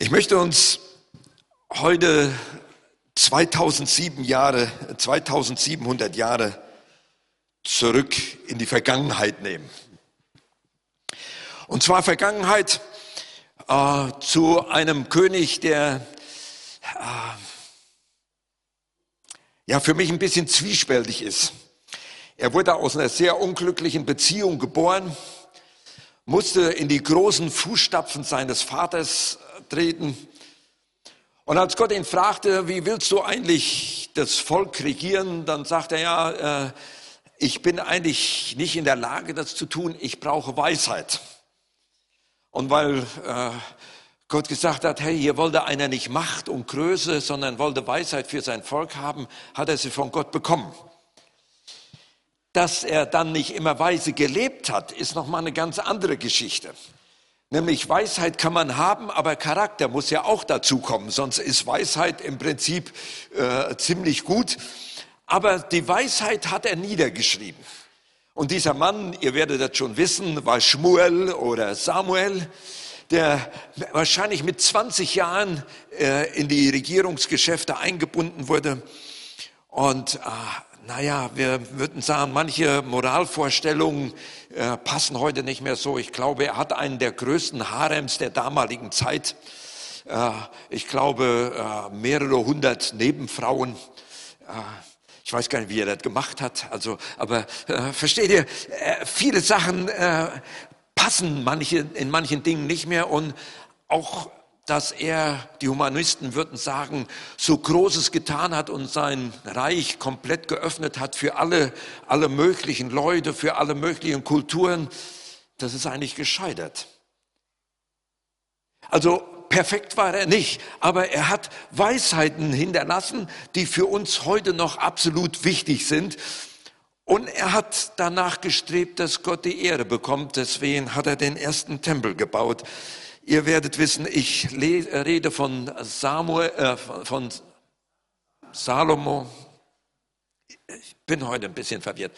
Ich möchte uns heute 2007 Jahre, 2700 Jahre zurück in die Vergangenheit nehmen. Und zwar Vergangenheit äh, zu einem König, der äh, ja für mich ein bisschen zwiespältig ist. Er wurde aus einer sehr unglücklichen Beziehung geboren, musste in die großen Fußstapfen seines Vaters treten. Und als Gott ihn fragte, wie willst du eigentlich das Volk regieren, dann sagt er ja, äh, ich bin eigentlich nicht in der Lage, das zu tun, ich brauche Weisheit. Und weil äh, Gott gesagt hat, hey, hier wollte einer nicht Macht und Größe, sondern wollte Weisheit für sein Volk haben, hat er sie von Gott bekommen. Dass er dann nicht immer weise gelebt hat, ist nochmal eine ganz andere Geschichte. Nämlich Weisheit kann man haben, aber Charakter muss ja auch dazukommen, sonst ist Weisheit im Prinzip äh, ziemlich gut. Aber die Weisheit hat er niedergeschrieben. Und dieser Mann, ihr werdet das schon wissen, war Schmuel oder Samuel, der wahrscheinlich mit 20 Jahren äh, in die Regierungsgeschäfte eingebunden wurde. Und äh, naja, wir würden sagen, manche Moralvorstellungen äh, passen heute nicht mehr so. Ich glaube, er hat einen der größten Harems der damaligen Zeit. Äh, ich glaube, äh, mehrere hundert Nebenfrauen. Äh, ich weiß gar nicht, wie er das gemacht hat. Also, aber äh, versteht ihr, äh, viele Sachen passen manche, in manchen Dingen nicht mehr und auch dass er, die Humanisten würden sagen, so Großes getan hat und sein Reich komplett geöffnet hat für alle, alle möglichen Leute, für alle möglichen Kulturen, das ist eigentlich gescheitert. Also perfekt war er nicht, aber er hat Weisheiten hinterlassen, die für uns heute noch absolut wichtig sind. Und er hat danach gestrebt, dass Gott die Ehre bekommt. Deswegen hat er den ersten Tempel gebaut. Ihr werdet wissen, ich rede von Samuel, äh, von Salomo. Ich bin heute ein bisschen verwirrt.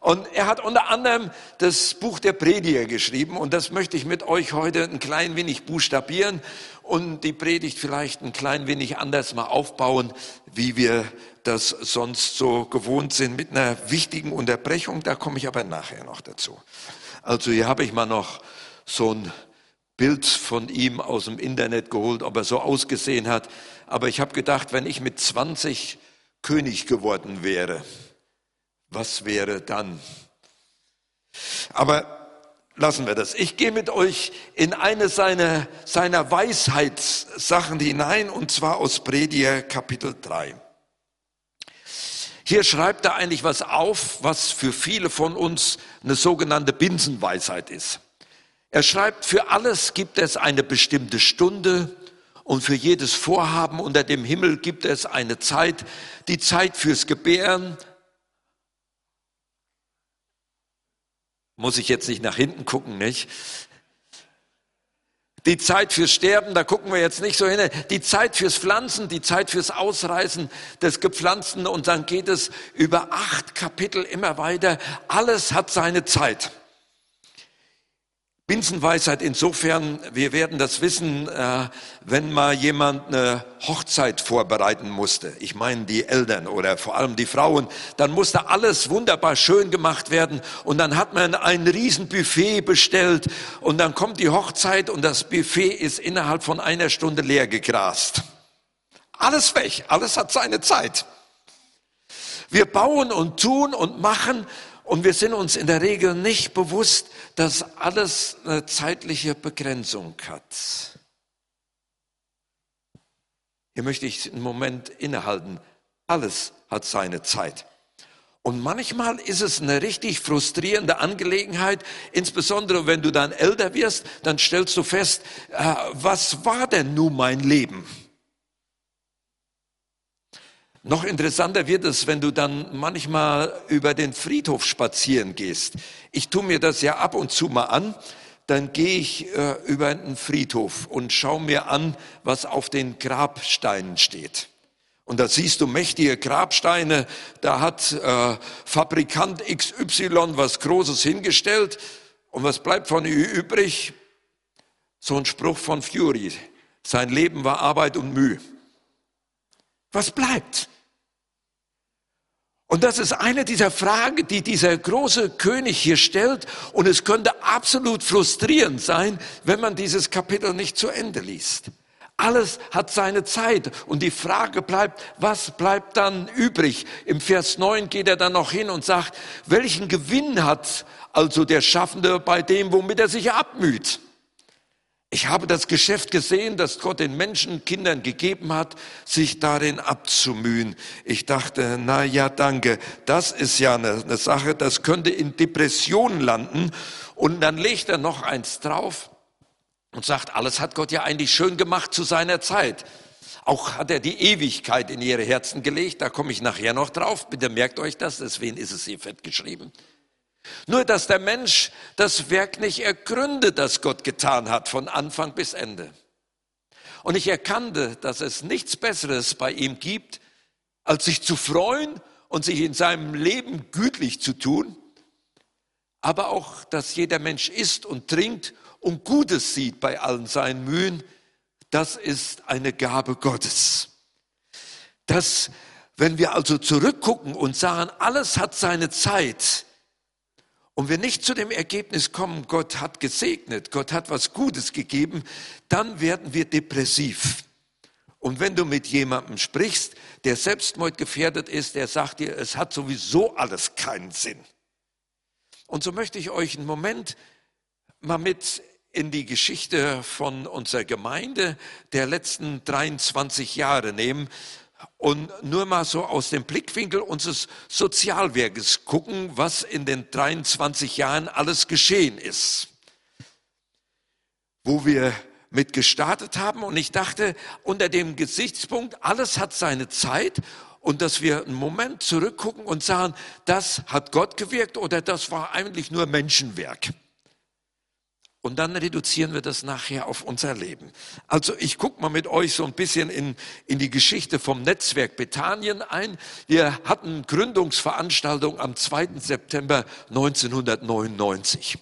Und er hat unter anderem das Buch der Prediger geschrieben und das möchte ich mit euch heute ein klein wenig buchstabieren und die Predigt vielleicht ein klein wenig anders mal aufbauen, wie wir das sonst so gewohnt sind, mit einer wichtigen Unterbrechung. Da komme ich aber nachher noch dazu. Also hier habe ich mal noch so ein Bild von ihm aus dem Internet geholt, ob er so ausgesehen hat. Aber ich habe gedacht, wenn ich mit 20 König geworden wäre, was wäre dann? Aber lassen wir das. Ich gehe mit euch in eine seiner, seiner Weisheitssachen hinein, und zwar aus Prediger Kapitel 3. Hier schreibt er eigentlich was auf, was für viele von uns eine sogenannte Binsenweisheit ist. Er schreibt, für alles gibt es eine bestimmte Stunde und für jedes Vorhaben unter dem Himmel gibt es eine Zeit, die Zeit fürs Gebären. Muss ich jetzt nicht nach hinten gucken, nicht? Die Zeit fürs Sterben, da gucken wir jetzt nicht so hin. Die Zeit fürs Pflanzen, die Zeit fürs Ausreißen des Gepflanzten und dann geht es über acht Kapitel immer weiter. Alles hat seine Zeit. Binsenweisheit insofern, wir werden das wissen, äh, wenn mal jemand eine Hochzeit vorbereiten musste. Ich meine die Eltern oder vor allem die Frauen. Dann musste alles wunderbar schön gemacht werden und dann hat man ein Riesenbuffet bestellt und dann kommt die Hochzeit und das Buffet ist innerhalb von einer Stunde leer gegrast. Alles weg, alles hat seine Zeit. Wir bauen und tun und machen und wir sind uns in der Regel nicht bewusst, dass alles eine zeitliche Begrenzung hat. Hier möchte ich einen Moment innehalten. Alles hat seine Zeit. Und manchmal ist es eine richtig frustrierende Angelegenheit, insbesondere wenn du dann älter wirst, dann stellst du fest, äh, was war denn nun mein Leben? Noch interessanter wird es, wenn du dann manchmal über den Friedhof spazieren gehst. Ich tue mir das ja ab und zu mal an. Dann gehe ich äh, über einen Friedhof und schaue mir an, was auf den Grabsteinen steht. Und da siehst du mächtige Grabsteine. Da hat äh, Fabrikant XY was Großes hingestellt. Und was bleibt von ihr übrig? So ein Spruch von Fury. Sein Leben war Arbeit und Mühe. Was bleibt? Und das ist eine dieser Fragen, die dieser große König hier stellt. Und es könnte absolut frustrierend sein, wenn man dieses Kapitel nicht zu Ende liest. Alles hat seine Zeit. Und die Frage bleibt, was bleibt dann übrig? Im Vers 9 geht er dann noch hin und sagt, welchen Gewinn hat also der Schaffende bei dem, womit er sich abmüht? Ich habe das Geschäft gesehen, das Gott den Menschen, Kindern gegeben hat, sich darin abzumühen. Ich dachte, na ja, danke. Das ist ja eine, eine Sache, das könnte in Depressionen landen. Und dann legt er noch eins drauf und sagt, alles hat Gott ja eigentlich schön gemacht zu seiner Zeit. Auch hat er die Ewigkeit in ihre Herzen gelegt. Da komme ich nachher noch drauf. Bitte merkt euch das. Deswegen ist es hier fett geschrieben. Nur dass der Mensch das Werk nicht ergründet, das Gott getan hat, von Anfang bis Ende. Und ich erkannte, dass es nichts Besseres bei ihm gibt, als sich zu freuen und sich in seinem Leben gütlich zu tun, aber auch, dass jeder Mensch isst und trinkt und Gutes sieht bei allen seinen Mühen, das ist eine Gabe Gottes. Das, wenn wir also zurückgucken und sagen, alles hat seine Zeit, und wir nicht zu dem Ergebnis kommen, Gott hat gesegnet, Gott hat was Gutes gegeben, dann werden wir depressiv. Und wenn du mit jemandem sprichst, der selbstmordgefährdet ist, der sagt dir, es hat sowieso alles keinen Sinn. Und so möchte ich euch einen Moment mal mit in die Geschichte von unserer Gemeinde der letzten 23 Jahre nehmen, und nur mal so aus dem Blickwinkel unseres Sozialwerkes gucken, was in den 23 Jahren alles geschehen ist. Wo wir mit gestartet haben und ich dachte, unter dem Gesichtspunkt, alles hat seine Zeit und dass wir einen Moment zurückgucken und sagen, das hat Gott gewirkt oder das war eigentlich nur Menschenwerk. Und dann reduzieren wir das nachher auf unser Leben. Also ich gucke mal mit euch so ein bisschen in, in die Geschichte vom Netzwerk Bethanien ein. Wir hatten Gründungsveranstaltung am 2. September 1999.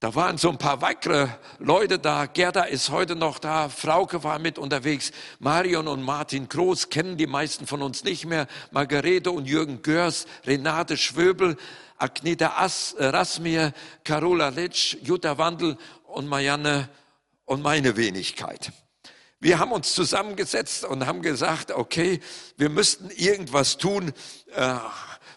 Da waren so ein paar weitere Leute da. Gerda ist heute noch da. Frauke war mit unterwegs. Marion und Martin Groß kennen die meisten von uns nicht mehr. Margarete und Jürgen Görs, Renate Schwöbel, Agneta As, äh, Rasmir, Carola Litsch, Jutta Wandel und Marianne und meine Wenigkeit. Wir haben uns zusammengesetzt und haben gesagt, okay, wir müssten irgendwas tun, äh,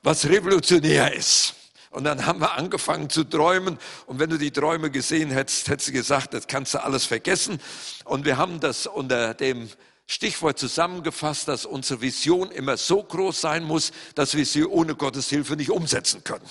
was revolutionär ist. Und dann haben wir angefangen zu träumen. Und wenn du die Träume gesehen hättest, hättest du gesagt, das kannst du alles vergessen. Und wir haben das unter dem Stichwort zusammengefasst, dass unsere Vision immer so groß sein muss, dass wir sie ohne Gottes Hilfe nicht umsetzen können.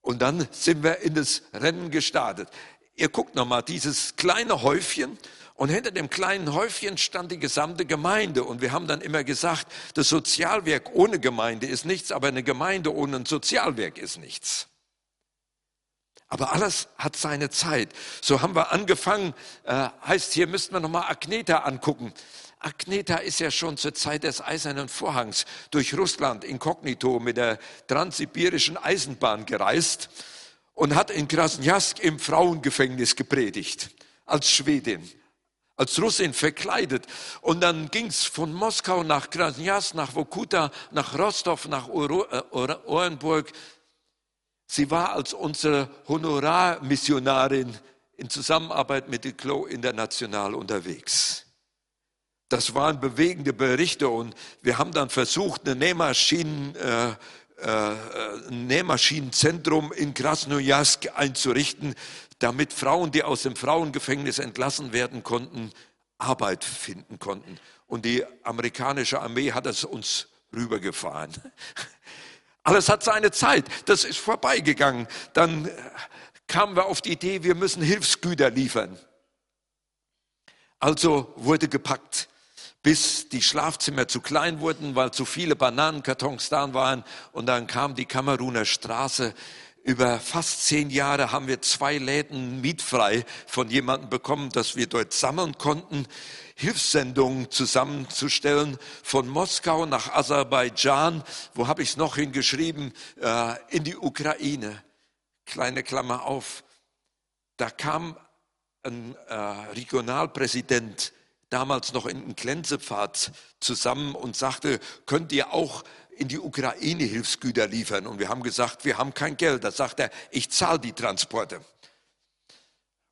Und dann sind wir in das Rennen gestartet. Ihr guckt nochmal, dieses kleine Häufchen und hinter dem kleinen Häufchen stand die gesamte Gemeinde. Und wir haben dann immer gesagt, das Sozialwerk ohne Gemeinde ist nichts, aber eine Gemeinde ohne ein Sozialwerk ist nichts. Aber alles hat seine Zeit. So haben wir angefangen, äh, heißt hier müssten wir nochmal Agneta angucken. Agneta ist ja schon zur Zeit des Eisernen Vorhangs durch Russland inkognito mit der transsibirischen Eisenbahn gereist und hat in Krasnjask im Frauengefängnis gepredigt, als Schwedin, als Russin verkleidet. Und dann ging's von Moskau nach Krasnjask, nach Vokuta, nach Rostov, nach Orenburg, Sie war als unsere Honorarmissionarin in Zusammenarbeit mit Declo International unterwegs. Das waren bewegende Berichte und wir haben dann versucht, eine Nähmaschinen, äh, äh, ein Nähmaschinenzentrum in Krasnojarsk einzurichten, damit Frauen, die aus dem Frauengefängnis entlassen werden konnten, Arbeit finden konnten. Und die amerikanische Armee hat es uns rübergefahren. Alles hat seine Zeit. Das ist vorbeigegangen. Dann kamen wir auf die Idee, wir müssen Hilfsgüter liefern. Also wurde gepackt, bis die Schlafzimmer zu klein wurden, weil zu viele Bananenkartons da waren. Und dann kam die Kameruner Straße. Über fast zehn Jahre haben wir zwei Läden mietfrei von jemandem bekommen, dass wir dort sammeln konnten. Hilfssendungen zusammenzustellen von Moskau nach Aserbaidschan. Wo habe ich es noch hingeschrieben? Äh, in die Ukraine. Kleine Klammer auf. Da kam ein äh, Regionalpräsident damals noch in Glänzepfad zusammen und sagte, könnt ihr auch in die Ukraine Hilfsgüter liefern? Und wir haben gesagt, wir haben kein Geld. Da sagt er, ich zahle die Transporte.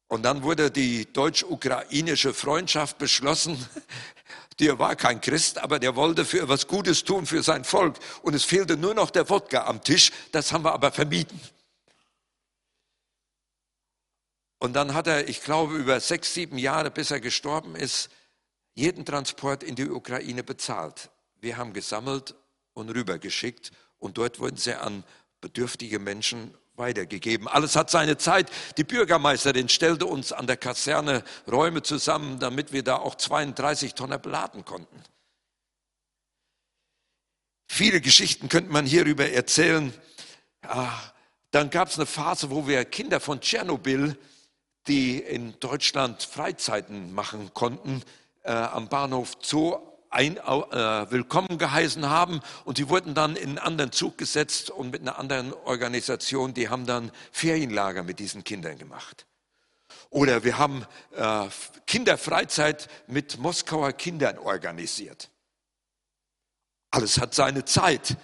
Und dann wurde die deutsch-ukrainische Freundschaft beschlossen. Der war kein Christ, aber der wollte für was Gutes tun für sein Volk. Und es fehlte nur noch der Wodka am Tisch. Das haben wir aber vermieden. Und dann hat er, ich glaube, über sechs, sieben Jahre, bis er gestorben ist, jeden Transport in die Ukraine bezahlt. Wir haben gesammelt und rübergeschickt und dort wurden sie an bedürftige Menschen weitergegeben. Alles hat seine Zeit. Die Bürgermeisterin stellte uns an der Kaserne Räume zusammen, damit wir da auch 32 Tonnen beladen konnten. Viele Geschichten könnte man hierüber erzählen. Ah, dann gab es eine Phase, wo wir Kinder von Tschernobyl, die in Deutschland Freizeiten machen konnten, äh, am Bahnhof Zoo ein, äh, willkommen geheißen haben und die wurden dann in einen anderen Zug gesetzt und mit einer anderen Organisation, die haben dann Ferienlager mit diesen Kindern gemacht. Oder wir haben äh, Kinderfreizeit mit Moskauer Kindern organisiert. Alles hat seine Zeit.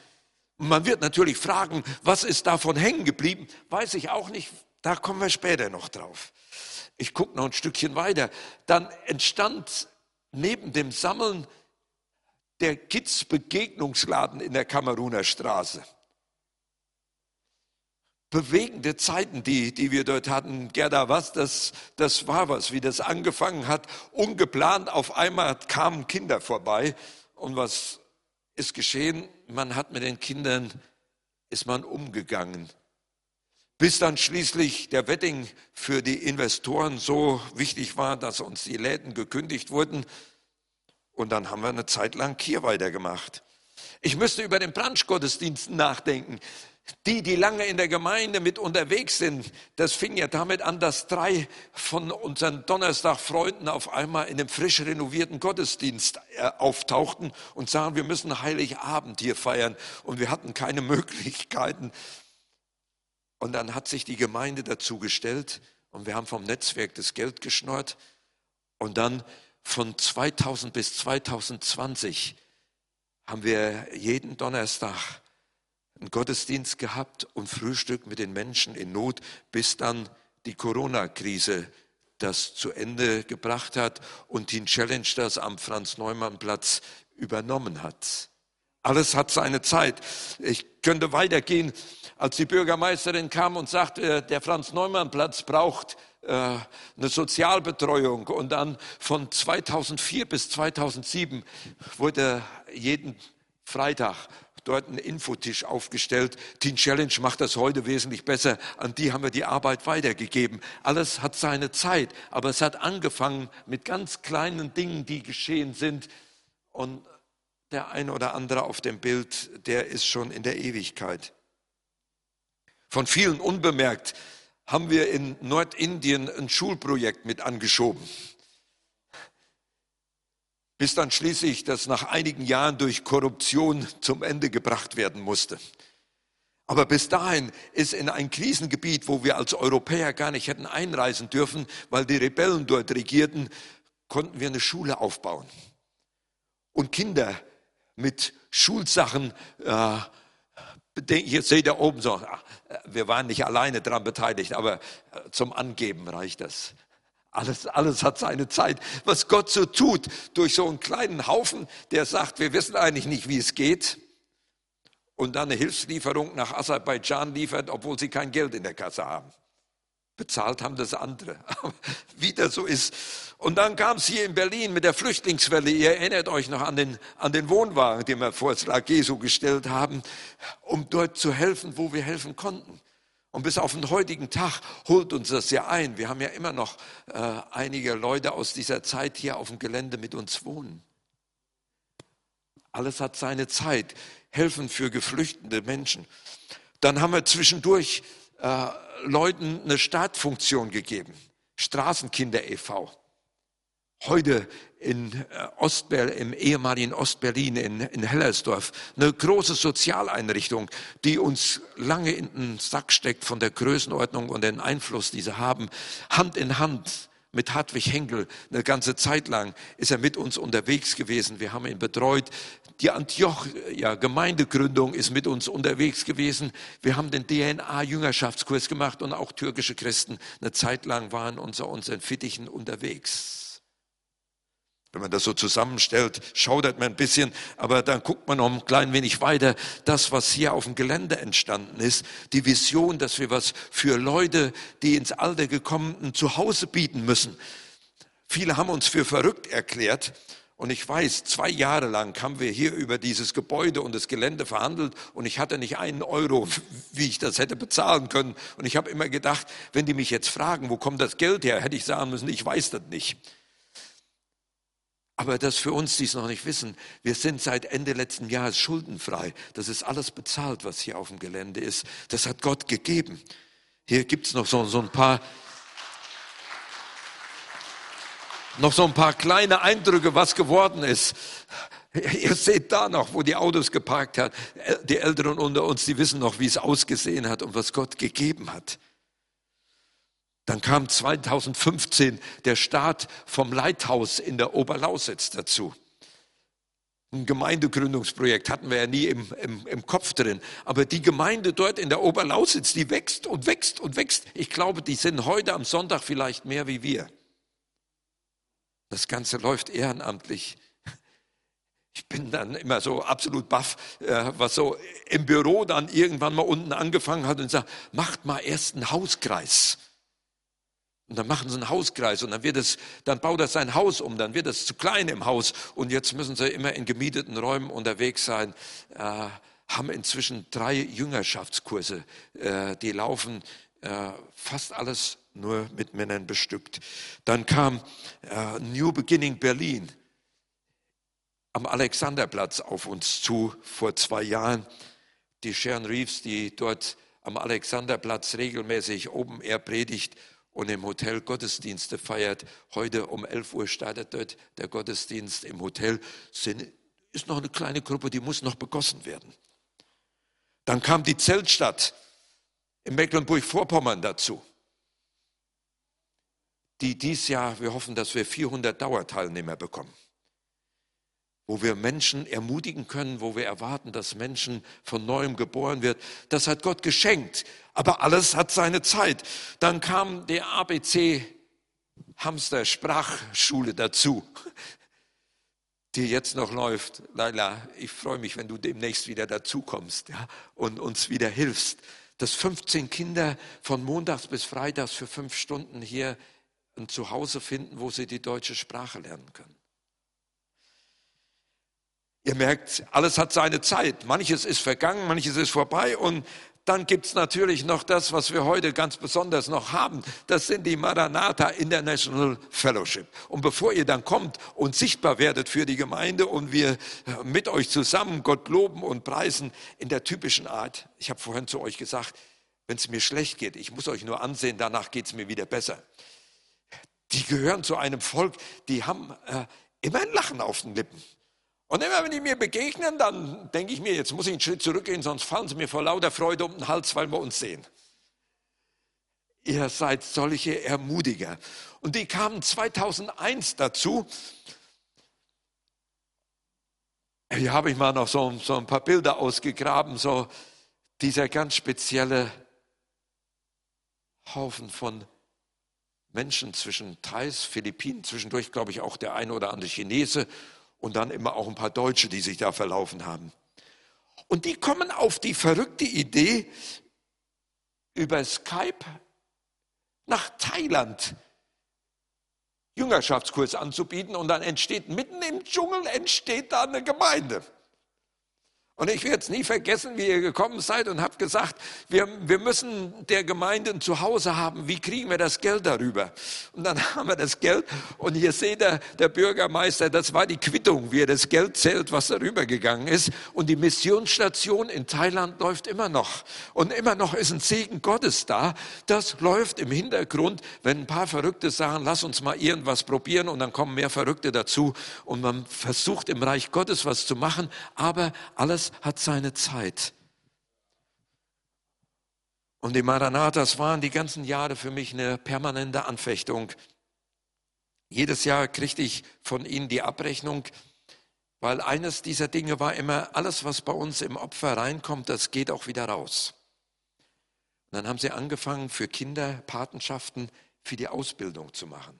Und man wird natürlich fragen, was ist davon hängen geblieben? Weiß ich auch nicht. Da kommen wir später noch drauf. Ich gucke noch ein Stückchen weiter. Dann entstand neben dem Sammeln der Kids Begegnungsladen in der Kameruner Straße. Bewegende Zeiten, die, die wir dort hatten. Gerda, was, das, das war was, wie das angefangen hat. Ungeplant, auf einmal kamen Kinder vorbei. Und was ist geschehen? Man hat mit den Kindern, ist man umgegangen. Bis dann schließlich der Wedding für die Investoren so wichtig war, dass uns die Läden gekündigt wurden und dann haben wir eine Zeit lang hier weitergemacht. Ich müsste über den Brunchgottesdienst nachdenken. Die, die lange in der Gemeinde mit unterwegs sind, das fing ja damit an, dass drei von unseren Donnerstagfreunden auf einmal in dem frisch renovierten Gottesdienst äh, auftauchten und sagen, wir müssen Heiligabend hier feiern. Und wir hatten keine Möglichkeiten. Und dann hat sich die Gemeinde dazu gestellt und wir haben vom Netzwerk das Geld geschnurrt. Und dann von 2000 bis 2020 haben wir jeden Donnerstag einen Gottesdienst gehabt und Frühstück mit den Menschen in Not, bis dann die Corona-Krise das zu Ende gebracht hat und Teen Challenge das am Franz-Neumann-Platz übernommen hat. Alles hat seine Zeit. Ich könnte weitergehen, als die Bürgermeisterin kam und sagte, der Franz-Neumann-Platz braucht äh, eine Sozialbetreuung und dann von 2004 bis 2007 wurde jeden Freitag dort ein Infotisch aufgestellt. Teen Challenge macht das heute wesentlich besser. An die haben wir die Arbeit weitergegeben. Alles hat seine Zeit, aber es hat angefangen mit ganz kleinen Dingen, die geschehen sind. Und der eine oder andere auf dem Bild, der ist schon in der Ewigkeit. Von vielen unbemerkt haben wir in Nordindien ein Schulprojekt mit angeschoben. Bis dann schließlich das nach einigen Jahren durch Korruption zum Ende gebracht werden musste. Aber bis dahin ist in ein Krisengebiet, wo wir als Europäer gar nicht hätten einreisen dürfen, weil die Rebellen dort regierten, konnten wir eine Schule aufbauen. Und Kinder mit Schulsachen äh, hier seht ihr oben so, wir waren nicht alleine daran beteiligt, aber äh, zum Angeben reicht das. Alles, alles hat seine Zeit. Was Gott so tut durch so einen kleinen Haufen, der sagt, wir wissen eigentlich nicht, wie es geht, und dann eine Hilfslieferung nach Aserbaidschan liefert, obwohl sie kein Geld in der Kasse haben. Bezahlt haben das andere. Wie das so ist. Und dann kam es hier in Berlin mit der Flüchtlingswelle. Ihr erinnert euch noch an den, an den Wohnwagen, den wir vor das Lag Jesu gestellt haben, um dort zu helfen, wo wir helfen konnten. Und bis auf den heutigen Tag holt uns das ja ein. Wir haben ja immer noch äh, einige Leute aus dieser Zeit hier auf dem Gelände mit uns wohnen. Alles hat seine Zeit. Helfen für geflüchtete Menschen. Dann haben wir zwischendurch äh, Leuten eine Startfunktion gegeben. Straßenkinder e.V. Heute in äh, Ostberl, im ehemaligen Ostberlin in, in Hellersdorf eine große Sozialeinrichtung, die uns lange in den Sack steckt von der Größenordnung und den Einfluss, die sie haben. Hand in Hand mit Hartwig Henkel eine ganze Zeit lang ist er mit uns unterwegs gewesen. Wir haben ihn betreut. Die Antioch ja, Gemeindegründung ist mit uns unterwegs gewesen. Wir haben den DNA-Jüngerschaftskurs gemacht und auch türkische Christen eine Zeit lang waren unter unseren Fittichen unterwegs. Wenn man das so zusammenstellt, schaudert man ein bisschen, aber dann guckt man noch ein klein wenig weiter. Das, was hier auf dem Gelände entstanden ist, die Vision, dass wir was für Leute, die ins Alter gekommen sind, zu Hause bieten müssen. Viele haben uns für verrückt erklärt. Und ich weiß, zwei Jahre lang haben wir hier über dieses Gebäude und das Gelände verhandelt und ich hatte nicht einen Euro, wie ich das hätte bezahlen können. Und ich habe immer gedacht, wenn die mich jetzt fragen, wo kommt das Geld her, hätte ich sagen müssen, ich weiß das nicht. Aber das für uns, die es noch nicht wissen, wir sind seit Ende letzten Jahres schuldenfrei. Das ist alles bezahlt, was hier auf dem Gelände ist. Das hat Gott gegeben. Hier gibt's noch so, so ein paar, noch so ein paar kleine Eindrücke, was geworden ist. Ihr seht da noch, wo die Autos geparkt hat. Die Älteren unter uns, die wissen noch, wie es ausgesehen hat und was Gott gegeben hat. Dann kam 2015 der Start vom Leithaus in der Oberlausitz dazu. Ein Gemeindegründungsprojekt hatten wir ja nie im, im, im Kopf drin. Aber die Gemeinde dort in der Oberlausitz, die wächst und wächst und wächst. Ich glaube, die sind heute am Sonntag vielleicht mehr wie wir. Das Ganze läuft ehrenamtlich. Ich bin dann immer so absolut baff, äh, was so im Büro dann irgendwann mal unten angefangen hat und sagt, macht mal erst einen Hauskreis. Und dann machen sie einen Hauskreis und dann wird es, dann baut er sein Haus um, dann wird es zu klein im Haus und jetzt müssen sie immer in gemieteten Räumen unterwegs sein. Äh, haben inzwischen drei Jüngerschaftskurse, äh, die laufen äh, fast alles nur mit Männern bestückt. Dann kam äh, New Beginning Berlin am Alexanderplatz auf uns zu vor zwei Jahren. Die Sharon Reeves, die dort am Alexanderplatz regelmäßig oben er predigt und im Hotel Gottesdienste feiert. Heute um 11 Uhr startet dort der Gottesdienst im Hotel. Sind, ist noch eine kleine Gruppe, die muss noch begossen werden. Dann kam die Zeltstadt in Mecklenburg-Vorpommern dazu, die dies Jahr, wir hoffen, dass wir 400 Dauerteilnehmer bekommen wo wir Menschen ermutigen können, wo wir erwarten, dass Menschen von neuem geboren wird. Das hat Gott geschenkt. Aber alles hat seine Zeit. Dann kam der ABC Hamster Sprachschule dazu, die jetzt noch läuft. Laila, ich freue mich, wenn du demnächst wieder dazukommst ja, und uns wieder hilfst, dass 15 Kinder von montags bis freitags für fünf Stunden hier ein Zuhause finden, wo sie die deutsche Sprache lernen können. Ihr merkt, alles hat seine Zeit. Manches ist vergangen, manches ist vorbei und dann gibt's natürlich noch das, was wir heute ganz besonders noch haben. Das sind die Maranatha International Fellowship. Und bevor ihr dann kommt und sichtbar werdet für die Gemeinde und wir mit euch zusammen Gott loben und preisen in der typischen Art. Ich habe vorhin zu euch gesagt, wenn es mir schlecht geht, ich muss euch nur ansehen, danach geht's mir wieder besser. Die gehören zu einem Volk, die haben äh, immer ein Lachen auf den Lippen. Und immer wenn die mir begegnen, dann denke ich mir, jetzt muss ich einen Schritt zurückgehen, sonst fallen sie mir vor lauter Freude um den Hals, weil wir uns sehen. Ihr seid solche Ermutiger. Und die kamen 2001 dazu. Hier habe ich mal noch so, so ein paar Bilder ausgegraben, so dieser ganz spezielle Haufen von Menschen zwischen Thais, Philippinen, zwischendurch glaube ich auch der eine oder andere Chinese und dann immer auch ein paar Deutsche, die sich da verlaufen haben. Und die kommen auf die verrückte Idee, über Skype nach Thailand Jüngerschaftskurs anzubieten und dann entsteht mitten im Dschungel entsteht da eine Gemeinde. Und ich werde es nie vergessen, wie ihr gekommen seid und habt gesagt, wir, wir müssen der Gemeinde ein Zuhause haben. Wie kriegen wir das Geld darüber? Und dann haben wir das Geld. Und hier seht ihr, der Bürgermeister, das war die Quittung, wie er das Geld zählt, was darüber gegangen ist. Und die Missionsstation in Thailand läuft immer noch. Und immer noch ist ein Segen Gottes da. Das läuft im Hintergrund, wenn ein paar Verrückte sagen, lass uns mal irgendwas probieren. Und dann kommen mehr Verrückte dazu. Und man versucht im Reich Gottes was zu machen. Aber alles hat seine Zeit. Und die Maranatas waren die ganzen Jahre für mich eine permanente Anfechtung. Jedes Jahr kriegte ich von ihnen die Abrechnung, weil eines dieser Dinge war immer, alles, was bei uns im Opfer reinkommt, das geht auch wieder raus. Und dann haben sie angefangen, für Kinder Patenschaften für die Ausbildung zu machen.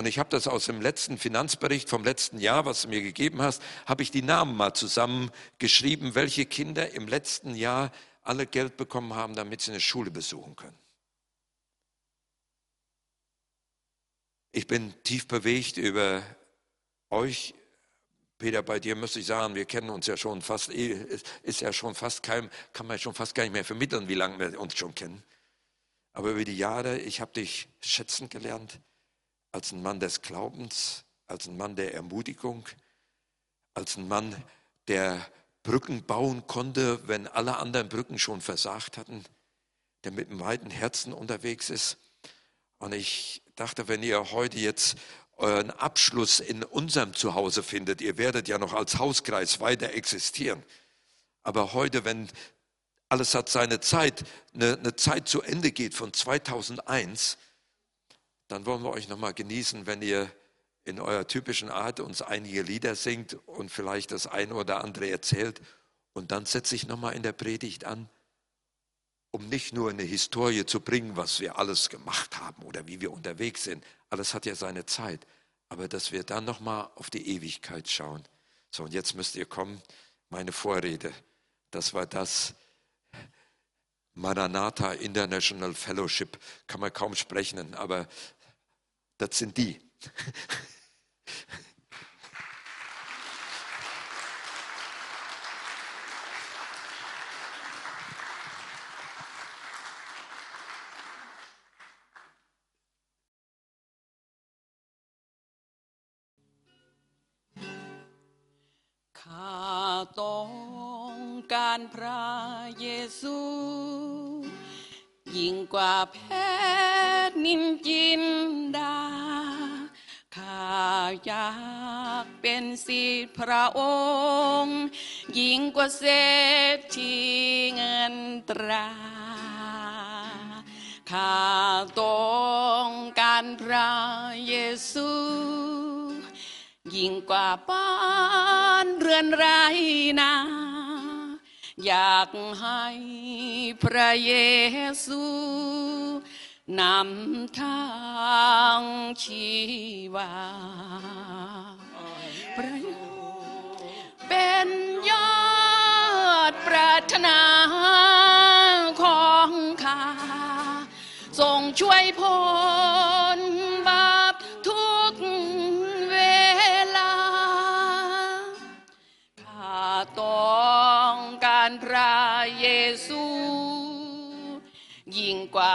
Und ich habe das aus dem letzten Finanzbericht vom letzten Jahr, was du mir gegeben hast, habe ich die Namen mal zusammengeschrieben, welche Kinder im letzten Jahr alle Geld bekommen haben, damit sie eine Schule besuchen können. Ich bin tief bewegt über euch. Peter, bei dir muss ich sagen, wir kennen uns ja schon fast, ist ja schon fast kein, kann man schon fast gar nicht mehr vermitteln, wie lange wir uns schon kennen. Aber über die Jahre, ich habe dich schätzen gelernt als ein Mann des Glaubens, als ein Mann der Ermutigung, als ein Mann, der Brücken bauen konnte, wenn alle anderen Brücken schon versagt hatten, der mit einem weiten Herzen unterwegs ist. Und ich dachte, wenn ihr heute jetzt euren Abschluss in unserem Zuhause findet, ihr werdet ja noch als Hauskreis weiter existieren. Aber heute, wenn alles hat seine Zeit, eine, eine Zeit zu Ende geht von 2001, dann wollen wir euch nochmal genießen, wenn ihr in eurer typischen Art uns einige Lieder singt und vielleicht das eine oder andere erzählt. Und dann setze ich nochmal in der Predigt an, um nicht nur eine Historie zu bringen, was wir alles gemacht haben oder wie wir unterwegs sind. Alles hat ja seine Zeit. Aber dass wir dann nochmal auf die Ewigkeit schauen. So, und jetzt müsst ihr kommen. Meine Vorrede, das war das, Maranatha International Fellowship, kann man kaum sprechen, aber Das sind die. ยิ่งกว่าแพทย์นินจิน เป็นสิทธิพระองค์ยิ่งกว่าเศรษฐีเงินตราข้าต้องการพระเยซูยิ่งกว่าบ้านเรือนไรนา อยากให้พระเยซูนำทางชีวา เป็นยอดปรารถนาของข้าทรงช่วยพ้นบาปทุกเวลา ข้าต้องการพระเยซู ยิ่งกว่า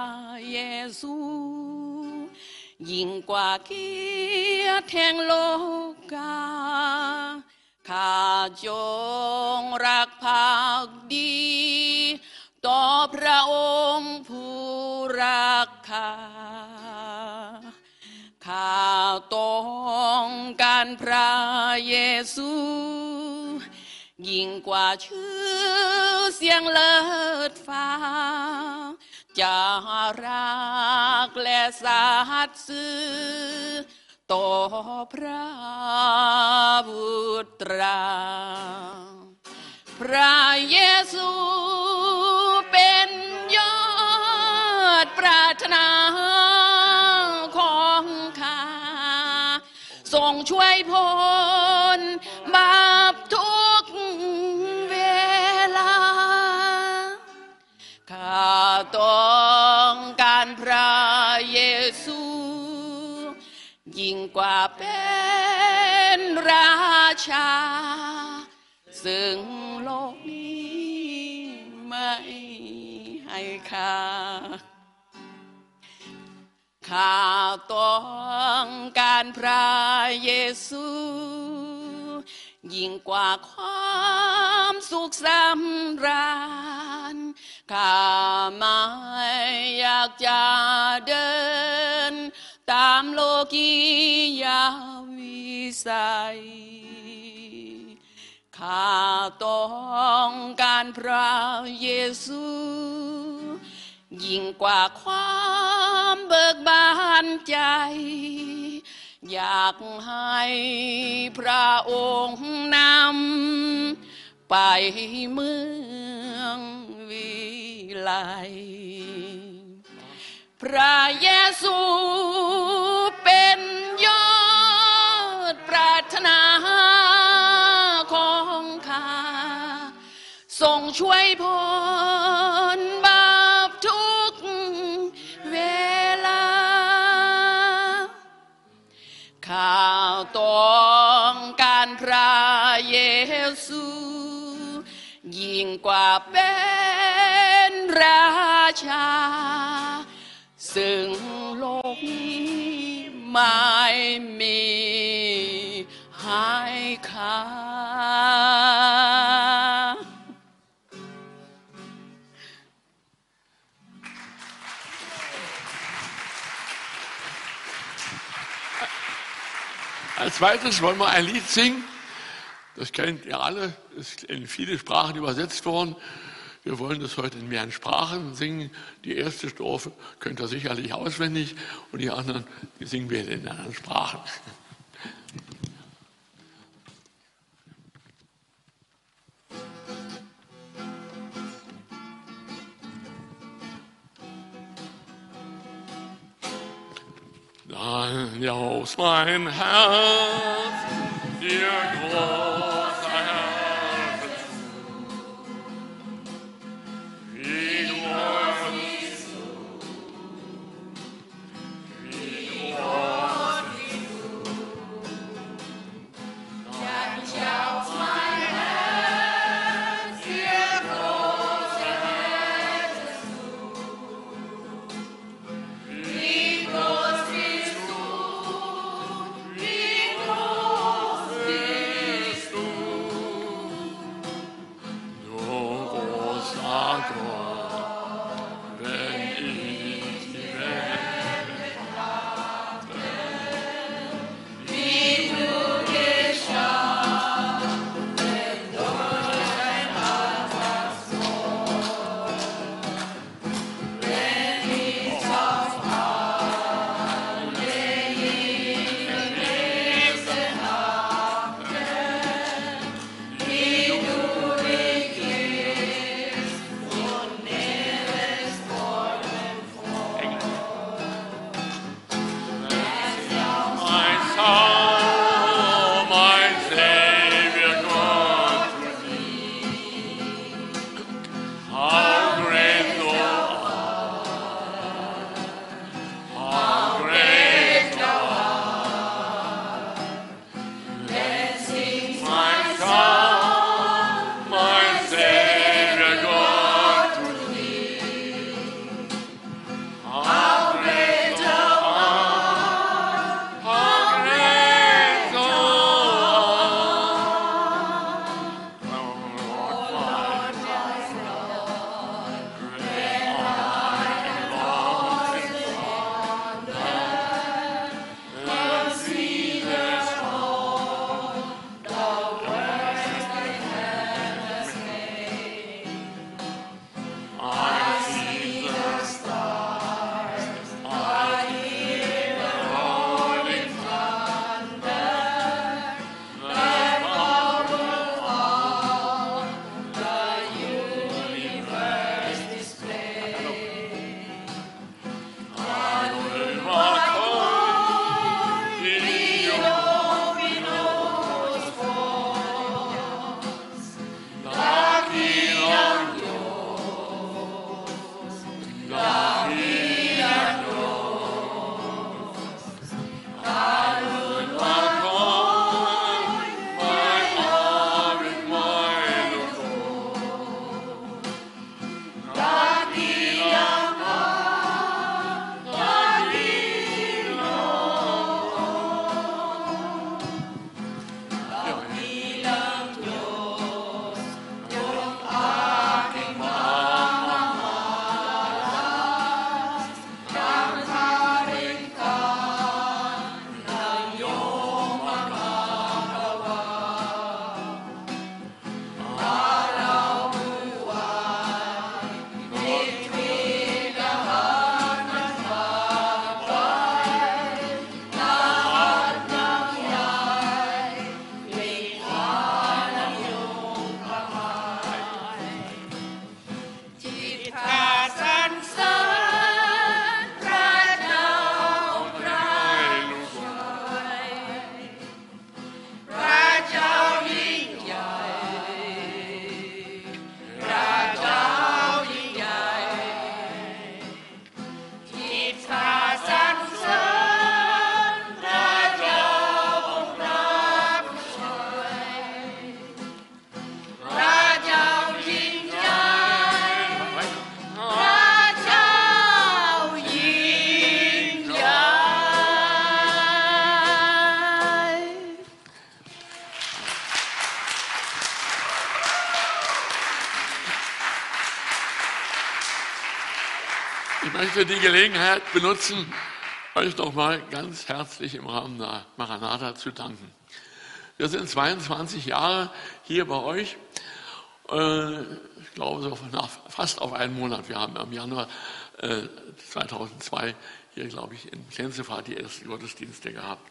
การพระเยซูยิ่งกว่าเกียรติแห่งโลกาข้าจงรักภักดี ต่อพระองค์ผู้รักข้าข้าต้องการพระเยซู ยิ่งกว่าชื่อเสียงเลิศฟ้า จะรักและสัตย์ซื่อต่อพระบุตรา พระเยซูเป็นยอดปรารถนาของข้าทรงช่วยพ้น ชา ซึ่งโลกนี้ไม่ให้ค่าข้าต้องการพระเยซู ยิ่งกว่าความสุขสำราญข้าไม่อยากจะเดิน ตามโลกียาวิสัย ข้าต้องการพระเยซู ยิ่งกว่าความเบิกบานใจ อยากให้พระองค์นำไปเมืองวิไลพระเยซู ช่วยพ้นบาปทุกเวลาข้าต้องการพระเยซู ยิ่งกว่าเป็นราชา ซึ่งโลกนี้ไม่มีให้ค่า Als zweites wollen wir ein Lied singen. Das kennt ihr alle, ist in viele Sprachen übersetzt worden. Wir wollen das heute in mehreren Sprachen singen. Die erste Strophe könnt ihr sicherlich auswendig und die anderen, die singen wir in anderen Sprachen. Dann jaus mein Herz, dir großer möchte die Gelegenheit benutzen, euch nochmal ganz herzlich im Rahmen der Maranatha zu danken. Wir sind 22 Jahre hier bei euch. Äh, ich glaube, so fast auf einen Monat. Wir haben im Januar 2002 äh, hier, glaube ich, in Klenzefahrt die ersten Gottesdienste gehabt.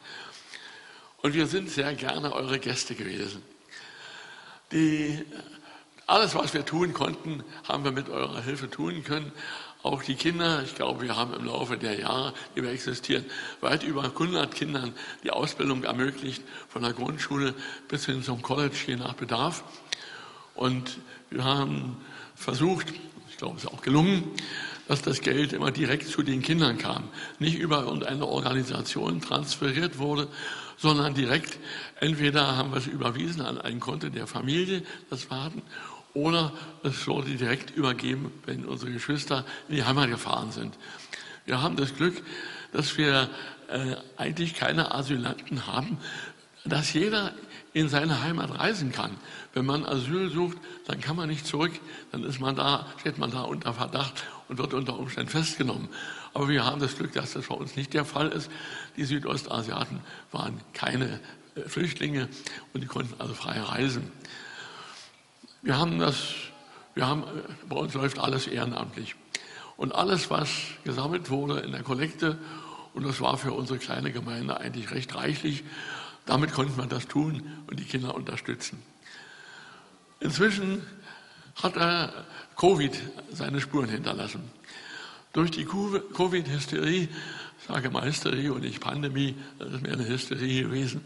Und wir sind sehr gerne eure Gäste gewesen. Die, alles, was wir tun konnten, haben wir mit eurer Hilfe tun können. Auch die Kinder, ich glaube, wir haben im Laufe der Jahre, die wir existieren, weit über 100 Kindern die Ausbildung ermöglicht, von der Grundschule bis hin zum College, je nach Bedarf. Und wir haben versucht, ich glaube, es ist auch gelungen, dass das Geld immer direkt zu den Kindern kam, nicht über irgendeine Organisation transferiert wurde, sondern direkt, entweder haben wir es überwiesen an ein Konto der Familie, das wir hatten, oder es wurde direkt übergeben, wenn unsere Geschwister in die Heimat gefahren sind. Wir haben das Glück, dass wir äh, eigentlich keine Asylanten haben, dass jeder in seine Heimat reisen kann. Wenn man Asyl sucht, dann kann man nicht zurück, dann ist man da, steht man da unter Verdacht und wird unter Umständen festgenommen. Aber wir haben das Glück, dass das bei uns nicht der Fall ist. Die Südostasiaten waren keine äh, Flüchtlinge und die konnten also frei reisen. Wir haben das, wir haben, bei uns läuft alles ehrenamtlich. Und alles, was gesammelt wurde in der Kollekte, und das war für unsere kleine Gemeinde eigentlich recht reichlich, damit konnten wir das tun und die Kinder unterstützen. Inzwischen hat er Covid seine Spuren hinterlassen. Durch die Covid-Hysterie, sage mal Hysterie und nicht Pandemie, das ist mehr eine Hysterie gewesen,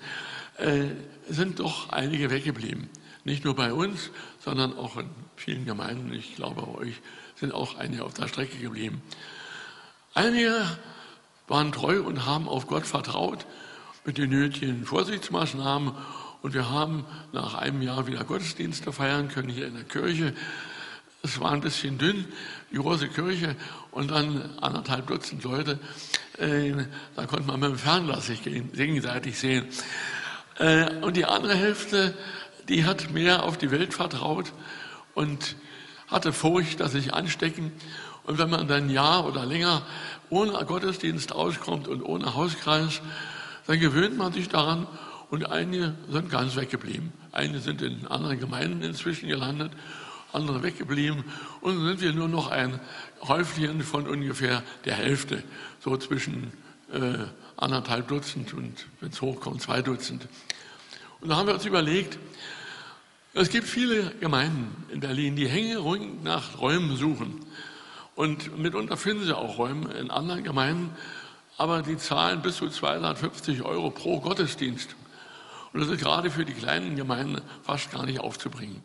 äh, sind doch einige weggeblieben. Nicht nur bei uns, sondern auch in vielen Gemeinden, ich glaube bei euch, sind auch einige auf der Strecke geblieben. Einige waren treu und haben auf Gott vertraut mit den nötigen Vorsichtsmaßnahmen. Und wir haben nach einem Jahr wieder Gottesdienste feiern können hier in der Kirche. Es war ein bisschen dünn, die große Kirche und dann anderthalb Dutzend Leute. Äh, da konnte man mit dem Fernglas sich gegenseitig sehen. Äh, und die andere Hälfte die hat mehr auf die Welt vertraut und hatte Furcht, dass sich anstecken. Und wenn man dann ein Jahr oder länger ohne Gottesdienst auskommt und ohne Hauskreis, dann gewöhnt man sich daran und einige sind ganz weggeblieben. Einige sind in anderen Gemeinden inzwischen gelandet, andere weggeblieben und dann sind wir nur noch ein Häufchen von ungefähr der Hälfte, so zwischen äh, anderthalb Dutzend und wenn es hochkommt, zwei Dutzend. Und da haben wir uns überlegt, es gibt viele Gemeinden in Berlin, die hängeringend nach Räumen suchen. Und mitunter finden sie auch Räume in anderen Gemeinden, aber die zahlen bis zu 250 Euro pro Gottesdienst. Und das ist gerade für die kleinen Gemeinden fast gar nicht aufzubringen.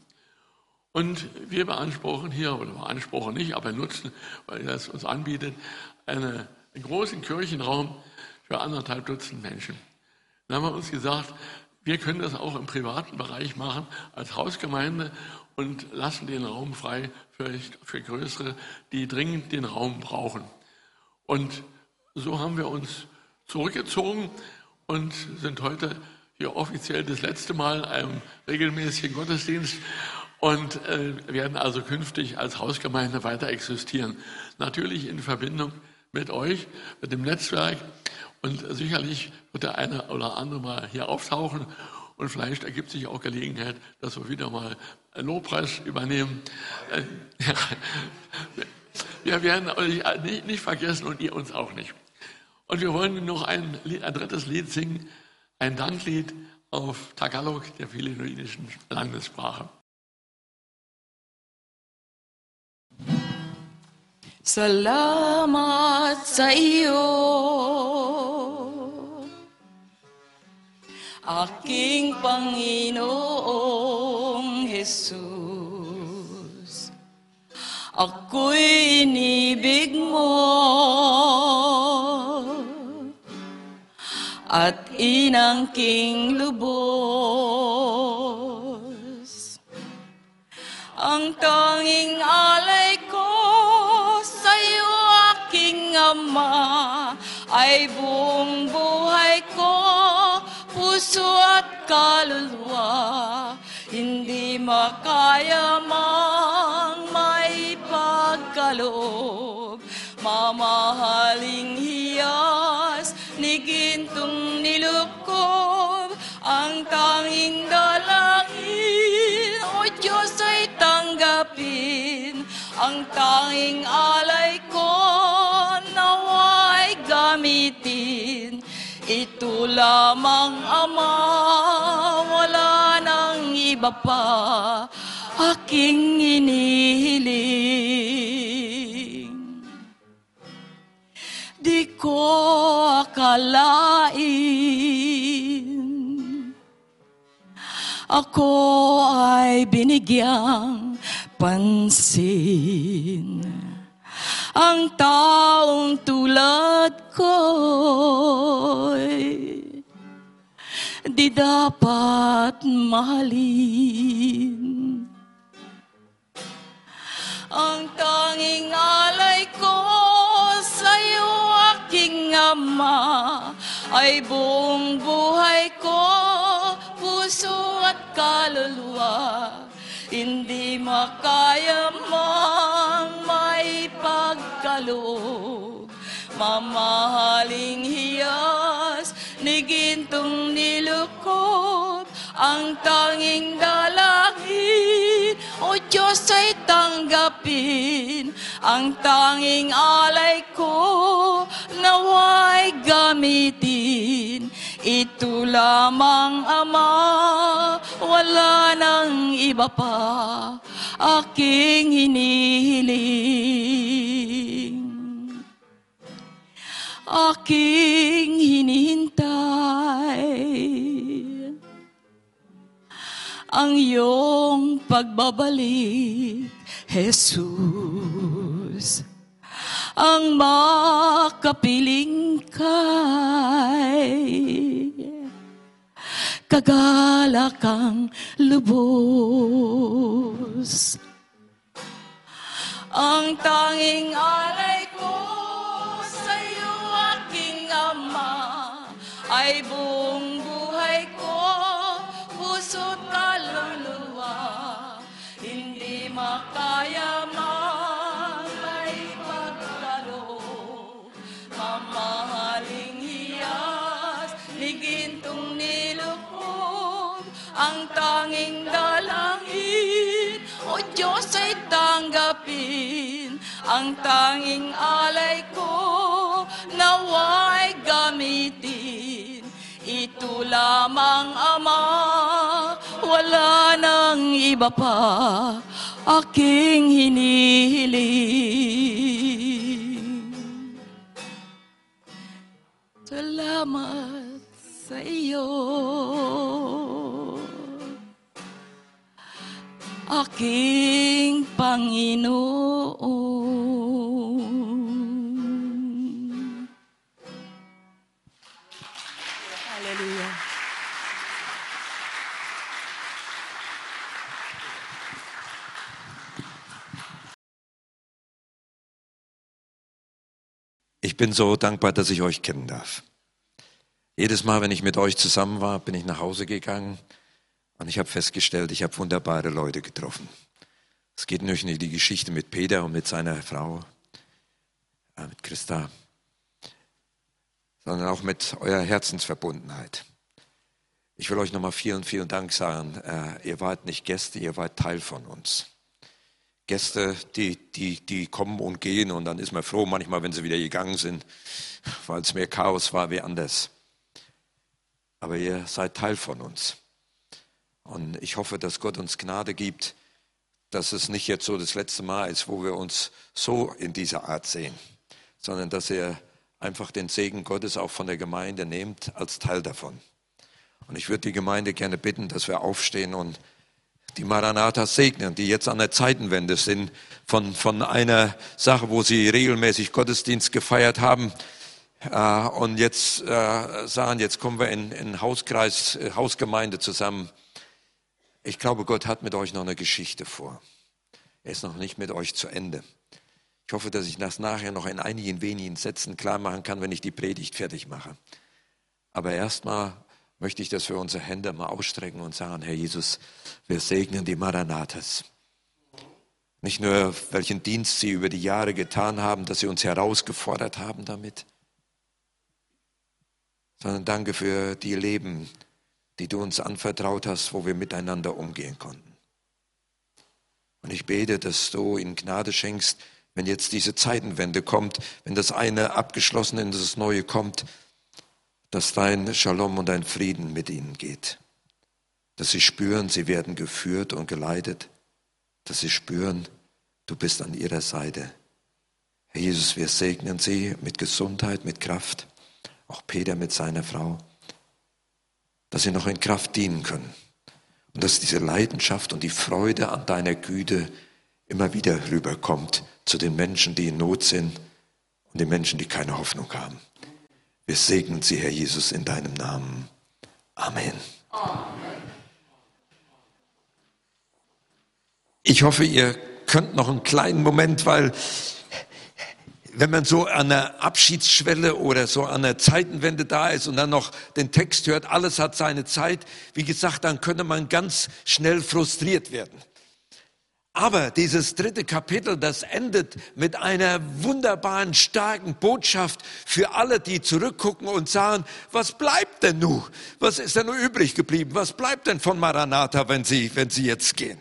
Und wir beanspruchen hier, oder beanspruchen nicht, aber nutzen, weil es uns anbietet, eine, einen großen Kirchenraum für anderthalb Dutzend Menschen. Dann haben wir uns gesagt, wir können das auch im privaten Bereich machen als Hausgemeinde und lassen den Raum frei für, für größere, die dringend den Raum brauchen. Und so haben wir uns zurückgezogen und sind heute hier offiziell das letzte Mal einem regelmäßigen Gottesdienst und äh, werden also künftig als Hausgemeinde weiter existieren. Natürlich in Verbindung mit euch, mit dem Netzwerk und sicherlich wird der eine oder andere mal hier auftauchen und vielleicht ergibt sich auch Gelegenheit, dass wir wieder mal einen Lobpreis übernehmen. Äh, wir werden euch nicht vergessen und ihr uns auch nicht. Und wir wollen noch ein, ein drittes Lied singen, ein Danklied auf Tagalog, der philippinischen Landessprache. Salamat sa iyo, aking Panginoong Jesus. Ako'y inibig mo at inangking lubos. Ang tanging alay ko Ama ay buong buhay puso at kaluluwa, hindi makaya mang maipagkaloob, Mamahaling hiyas ni gintong nilukob ang tanging dalangin o Diyos ay tanggapin. Ang tanging alay ito lamang ama wala nang iba pa. Aking inihiling di ko akalain. Ako ay binigyang pansin ang taong tulad ko di dapat mahalin ang tanging alay ko sa'yo aking ama ay buong buhay ko, puso at kaluluwa. Hindi makaya mang may pagkaloob. Mamahaling hiyas, ni gintong nilukob, ang tanging dalangin, o Diyos ay tanggapin, ang tanging alay ko, naway gamitin. Ito lamang, Ama, wala nang iba pa, aking hinihiling aking hinihintay ang iyong pagbabalik, Jesus. Ang makapiling kay kagalakang lubos. Ang tanging alay ko ay buong buhay ko, puso't kaluluwa. Hindi makaya may pagkaloob. Mamahaling hiyas, ni gintong nilukob, ang tanging dalangin, o Diyos ay tanggapin, ang tanging alay lamang, Ama, wala nang iba pa, aking hinihiling. Salamat sa iyo. Aking Panginoon. Bin so dankbar, dass ich euch kennen darf. Jedes Mal, wenn ich mit euch zusammen war, bin ich nach Hause gegangen und ich habe festgestellt, ich habe wunderbare Leute getroffen. Es geht nicht nur die Geschichte mit Peter und mit seiner Frau, äh, mit Christa, sondern auch mit eurer Herzensverbundenheit. Ich will euch nochmal vielen, vielen Dank sagen. Äh, ihr wart nicht Gäste, ihr wart Teil von uns. Gäste, die, die, die kommen und gehen und dann ist man froh manchmal, wenn sie wieder gegangen sind, weil es mehr Chaos war wie anders. Aber ihr seid Teil von uns. Und ich hoffe, dass Gott uns Gnade gibt, dass es nicht jetzt so das letzte Mal ist, wo wir uns so in dieser Art sehen, sondern dass ihr einfach den Segen Gottes auch von der Gemeinde nehmt als Teil davon. Und ich würde die Gemeinde gerne bitten, dass wir aufstehen und die Maranathas segnen, die jetzt an der Zeitenwende sind, von, von einer Sache, wo sie regelmäßig Gottesdienst gefeiert haben, äh, und jetzt äh, sagen, jetzt kommen wir in, in Hauskreis, äh, Hausgemeinde zusammen. Ich glaube, Gott hat mit euch noch eine Geschichte vor. Er ist noch nicht mit euch zu Ende. Ich hoffe, dass ich das nachher noch in einigen wenigen Sätzen klar machen kann, wenn ich die Predigt fertig mache. Aber erstmal möchte ich, dass wir unsere Hände mal ausstrecken und sagen, Herr Jesus, wir segnen die Maranathas. Nicht nur, welchen Dienst sie über die Jahre getan haben, dass sie uns herausgefordert haben damit, sondern danke für die Leben, die du uns anvertraut hast, wo wir miteinander umgehen konnten. Und ich bete, dass du ihnen Gnade schenkst, wenn jetzt diese Zeitenwende kommt, wenn das eine abgeschlossene in das neue kommt, dass dein Shalom und dein Frieden mit ihnen geht. Dass sie spüren, sie werden geführt und geleitet. Dass sie spüren, du bist an ihrer Seite. Herr Jesus, wir segnen sie mit Gesundheit, mit Kraft. Auch Peter mit seiner Frau. Dass sie noch in Kraft dienen können. Und dass diese Leidenschaft und die Freude an deiner Güte immer wieder rüberkommt zu den Menschen, die in Not sind und den Menschen, die keine Hoffnung haben. Wir segnen sie, Herr Jesus, in deinem Namen. Amen. Ich hoffe, ihr könnt noch einen kleinen Moment, weil wenn man so an der Abschiedsschwelle oder so an der Zeitenwende da ist und dann noch den Text hört, alles hat seine Zeit, wie gesagt, dann könnte man ganz schnell frustriert werden. Aber dieses dritte Kapitel, das endet mit einer wunderbaren, starken Botschaft für alle, die zurückgucken und sagen, was bleibt denn nun? Was ist denn nur übrig geblieben? Was bleibt denn von Maranatha, wenn sie, wenn sie jetzt gehen?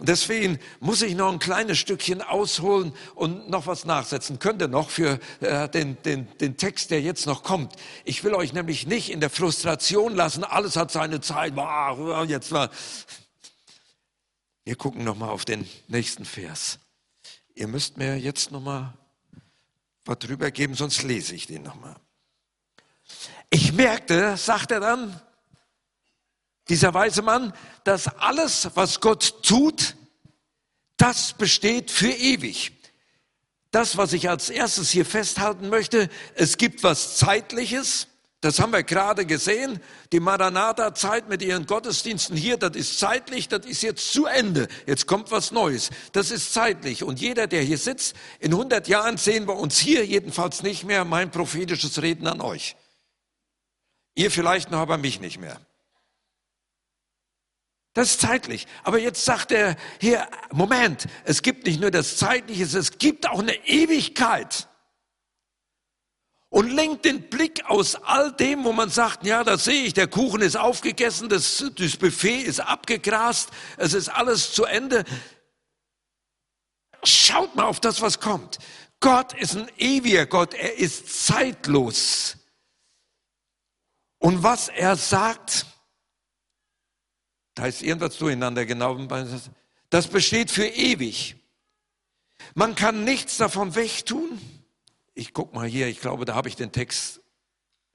Und deswegen muss ich noch ein kleines Stückchen ausholen und noch was nachsetzen. Könnte noch für äh, den, den, den Text, der jetzt noch kommt. Ich will euch nämlich nicht in der Frustration lassen, alles hat seine Zeit. Jetzt war wir gucken nochmal auf den nächsten Vers. Ihr müsst mir jetzt nochmal was drüber geben, sonst lese ich den nochmal. Ich merkte, sagt er dann, dieser weise Mann, dass alles, was Gott tut, das besteht für ewig. Das, was ich als erstes hier festhalten möchte, es gibt was Zeitliches, das haben wir gerade gesehen. Die Maranatha-Zeit mit ihren Gottesdiensten hier, das ist zeitlich, das ist jetzt zu Ende. Jetzt kommt was Neues. Das ist zeitlich. Und jeder, der hier sitzt, in 100 Jahren sehen wir uns hier jedenfalls nicht mehr. Mein prophetisches Reden an euch. Ihr vielleicht noch, aber mich nicht mehr. Das ist zeitlich. Aber jetzt sagt er hier, Moment, es gibt nicht nur das Zeitliche, es gibt auch eine Ewigkeit und lenkt den Blick aus all dem, wo man sagt, ja, da sehe ich, der Kuchen ist aufgegessen, das, das Buffet ist abgegrast, es ist alles zu Ende. Schaut mal auf das, was kommt. Gott ist ein ewiger Gott, er ist zeitlos. Und was er sagt, da ist irgendwas durcheinander genau, das besteht für ewig. Man kann nichts davon wegtun ich guck mal hier, ich glaube, da habe ich den Text,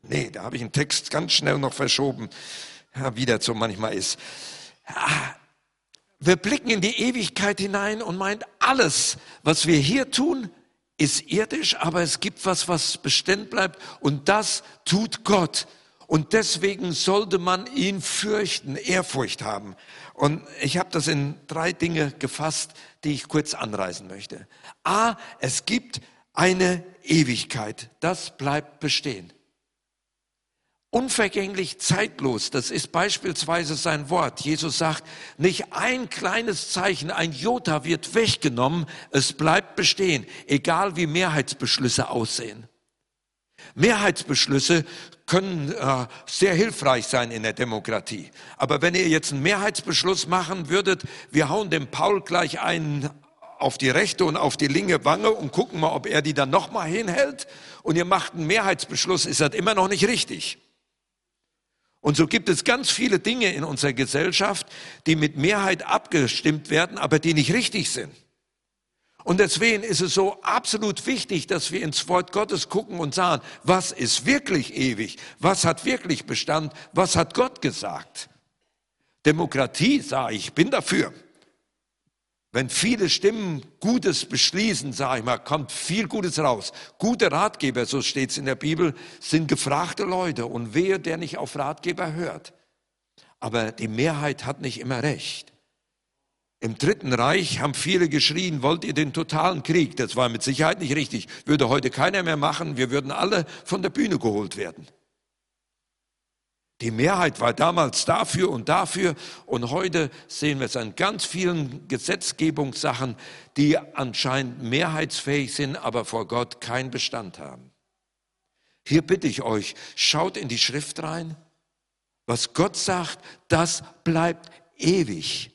nee, da habe ich den Text ganz schnell noch verschoben, ja, wie das so manchmal ist. Ja, wir blicken in die Ewigkeit hinein und meint, alles, was wir hier tun, ist irdisch, aber es gibt was, was beständig bleibt und das tut Gott. Und deswegen sollte man ihn fürchten, Ehrfurcht haben. Und ich habe das in drei Dinge gefasst, die ich kurz anreißen möchte. A, es gibt eine Ewigkeit. Das bleibt bestehen. Unvergänglich zeitlos, das ist beispielsweise sein Wort. Jesus sagt, nicht ein kleines Zeichen, ein Jota wird weggenommen, es bleibt bestehen, egal wie Mehrheitsbeschlüsse aussehen. Mehrheitsbeschlüsse können äh, sehr hilfreich sein in der Demokratie. Aber wenn ihr jetzt einen Mehrheitsbeschluss machen würdet, wir hauen dem Paul gleich einen auf die rechte und auf die linke Wange und gucken mal, ob er die dann nochmal hinhält und ihr macht einen Mehrheitsbeschluss, ist das immer noch nicht richtig. Und so gibt es ganz viele Dinge in unserer Gesellschaft, die mit Mehrheit abgestimmt werden, aber die nicht richtig sind. Und deswegen ist es so absolut wichtig, dass wir ins Wort Gottes gucken und sagen, was ist wirklich ewig? Was hat wirklich Bestand? Was hat Gott gesagt? Demokratie, sage ich, bin dafür. Wenn viele Stimmen Gutes beschließen, sage ich mal, kommt viel Gutes raus. Gute Ratgeber, so steht es in der Bibel, sind gefragte Leute und wehe, der nicht auf Ratgeber hört. Aber die Mehrheit hat nicht immer recht. Im Dritten Reich haben viele geschrien, wollt ihr den totalen Krieg? Das war mit Sicherheit nicht richtig. Würde heute keiner mehr machen. Wir würden alle von der Bühne geholt werden. Die Mehrheit war damals dafür und dafür und heute sehen wir es an ganz vielen Gesetzgebungssachen, die anscheinend mehrheitsfähig sind, aber vor Gott keinen Bestand haben. Hier bitte ich euch, schaut in die Schrift rein. Was Gott sagt, das bleibt ewig.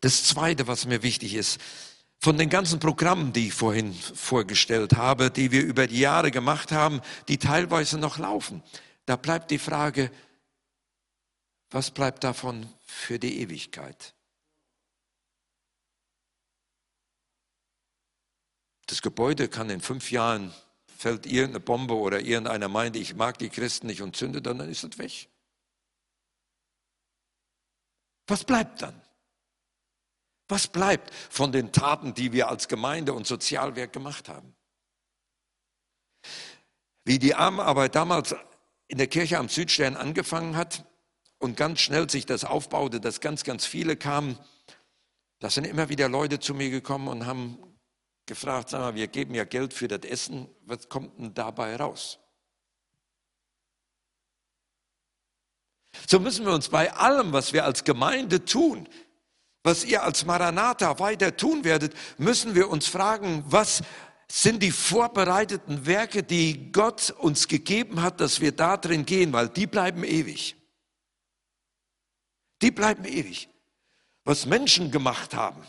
Das Zweite, was mir wichtig ist, von den ganzen Programmen, die ich vorhin vorgestellt habe, die wir über die Jahre gemacht haben, die teilweise noch laufen, da bleibt die Frage, was bleibt davon für die Ewigkeit? Das Gebäude kann in fünf Jahren, fällt irgendeine Bombe oder irgendeiner meint, ich mag die Christen nicht und zündet, dann ist es weg. Was bleibt dann? Was bleibt von den Taten, die wir als Gemeinde und Sozialwerk gemacht haben? Wie die Armenarbeit damals in der Kirche am Südstern angefangen hat und ganz schnell sich das aufbaute, dass ganz, ganz viele kamen, da sind immer wieder Leute zu mir gekommen und haben gefragt, sag mal, wir geben ja Geld für das Essen, was kommt denn dabei raus? So müssen wir uns bei allem, was wir als Gemeinde tun, was ihr als Maranatha weiter tun werdet, müssen wir uns fragen, was sind die vorbereiteten Werke, die Gott uns gegeben hat, dass wir da drin gehen, weil die bleiben ewig. Die bleiben ewig. Was Menschen gemacht haben,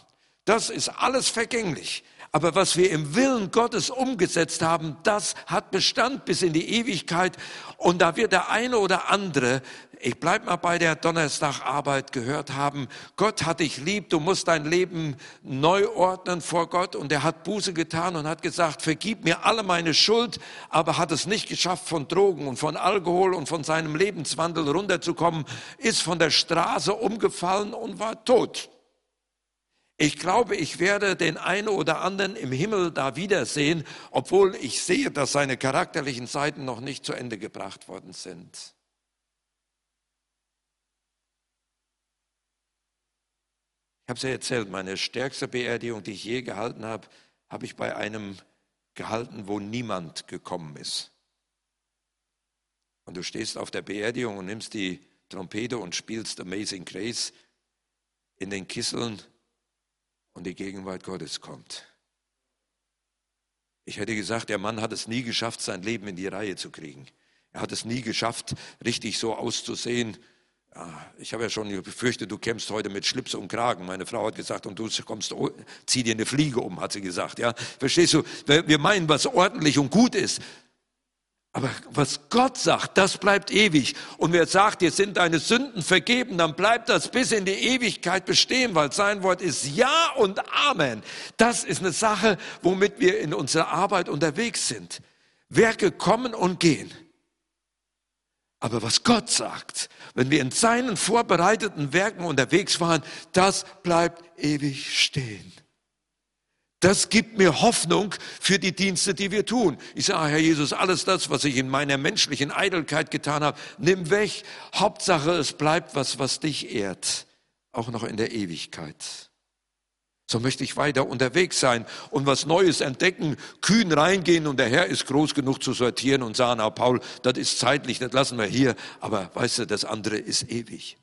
das ist alles vergänglich. Aber was wir im Willen Gottes umgesetzt haben, das hat Bestand bis in die Ewigkeit. Und da wird der eine oder andere, ich bleibe mal bei der Donnerstagarbeit gehört haben, Gott hat dich lieb, du musst dein Leben neu ordnen vor Gott. Und er hat Buße getan und hat gesagt, vergib mir alle meine Schuld, aber hat es nicht geschafft, von Drogen und von Alkohol und von seinem Lebenswandel runterzukommen, ist von der Straße umgefallen und war tot. Ich glaube, ich werde den einen oder anderen im Himmel da wiedersehen, obwohl ich sehe, dass seine charakterlichen Seiten noch nicht zu Ende gebracht worden sind. Ich habe es ja erzählt, meine stärkste Beerdigung, die ich je gehalten habe, habe ich bei einem gehalten, wo niemand gekommen ist. Und du stehst auf der Beerdigung und nimmst die Trompete und spielst Amazing Grace in den Kisseln und die Gegenwart Gottes kommt. Ich hätte gesagt, der Mann hat es nie geschafft, sein Leben in die Reihe zu kriegen. Er hat es nie geschafft, richtig so auszusehen. Ich habe ja schon befürchtet, du kämpfst heute mit Schlips und Kragen. Meine Frau hat gesagt, und du kommst, zieh dir eine Fliege um, hat sie gesagt. Ja, verstehst du? Wir meinen, was ordentlich und gut ist. Aber was Gott sagt, das bleibt ewig. Und wer sagt, dir sind deine Sünden vergeben, dann bleibt das bis in die Ewigkeit bestehen, weil sein Wort ist Ja und Amen. Das ist eine Sache, womit wir in unserer Arbeit unterwegs sind. Werke kommen und gehen. Aber was Gott sagt, wenn wir in seinen vorbereiteten Werken unterwegs waren, das bleibt ewig stehen. Das gibt mir Hoffnung für die Dienste, die wir tun. Ich sage, Herr Jesus, alles das, was ich in meiner menschlichen Eitelkeit getan habe, nimm weg. Hauptsache, es bleibt was, was dich ehrt, auch noch in der Ewigkeit. So möchte ich weiter unterwegs sein und was Neues entdecken, kühn reingehen und der Herr ist groß genug zu sortieren und sagen, ah, Paul, das ist zeitlich, das lassen wir hier, aber weißt du, das andere ist ewig.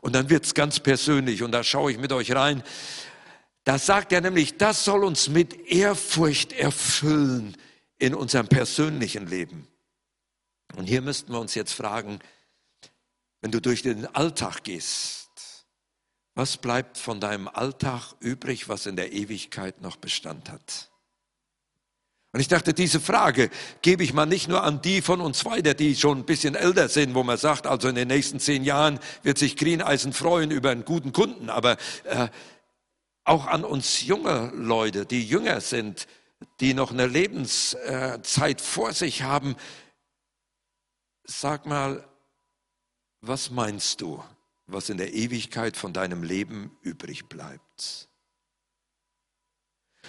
Und dann wird's ganz persönlich und da schaue ich mit euch rein. Da sagt er nämlich, das soll uns mit Ehrfurcht erfüllen in unserem persönlichen Leben. Und hier müssten wir uns jetzt fragen, wenn du durch den Alltag gehst, was bleibt von deinem Alltag übrig, was in der Ewigkeit noch Bestand hat? Und ich dachte, diese Frage gebe ich mal nicht nur an die von uns weiter, die schon ein bisschen älter sind, wo man sagt, also in den nächsten zehn Jahren wird sich Greeneisen freuen über einen guten Kunden, aber äh, auch an uns junge Leute, die jünger sind, die noch eine Lebenszeit vor sich haben. Sag mal, was meinst du, was in der Ewigkeit von deinem Leben übrig bleibt?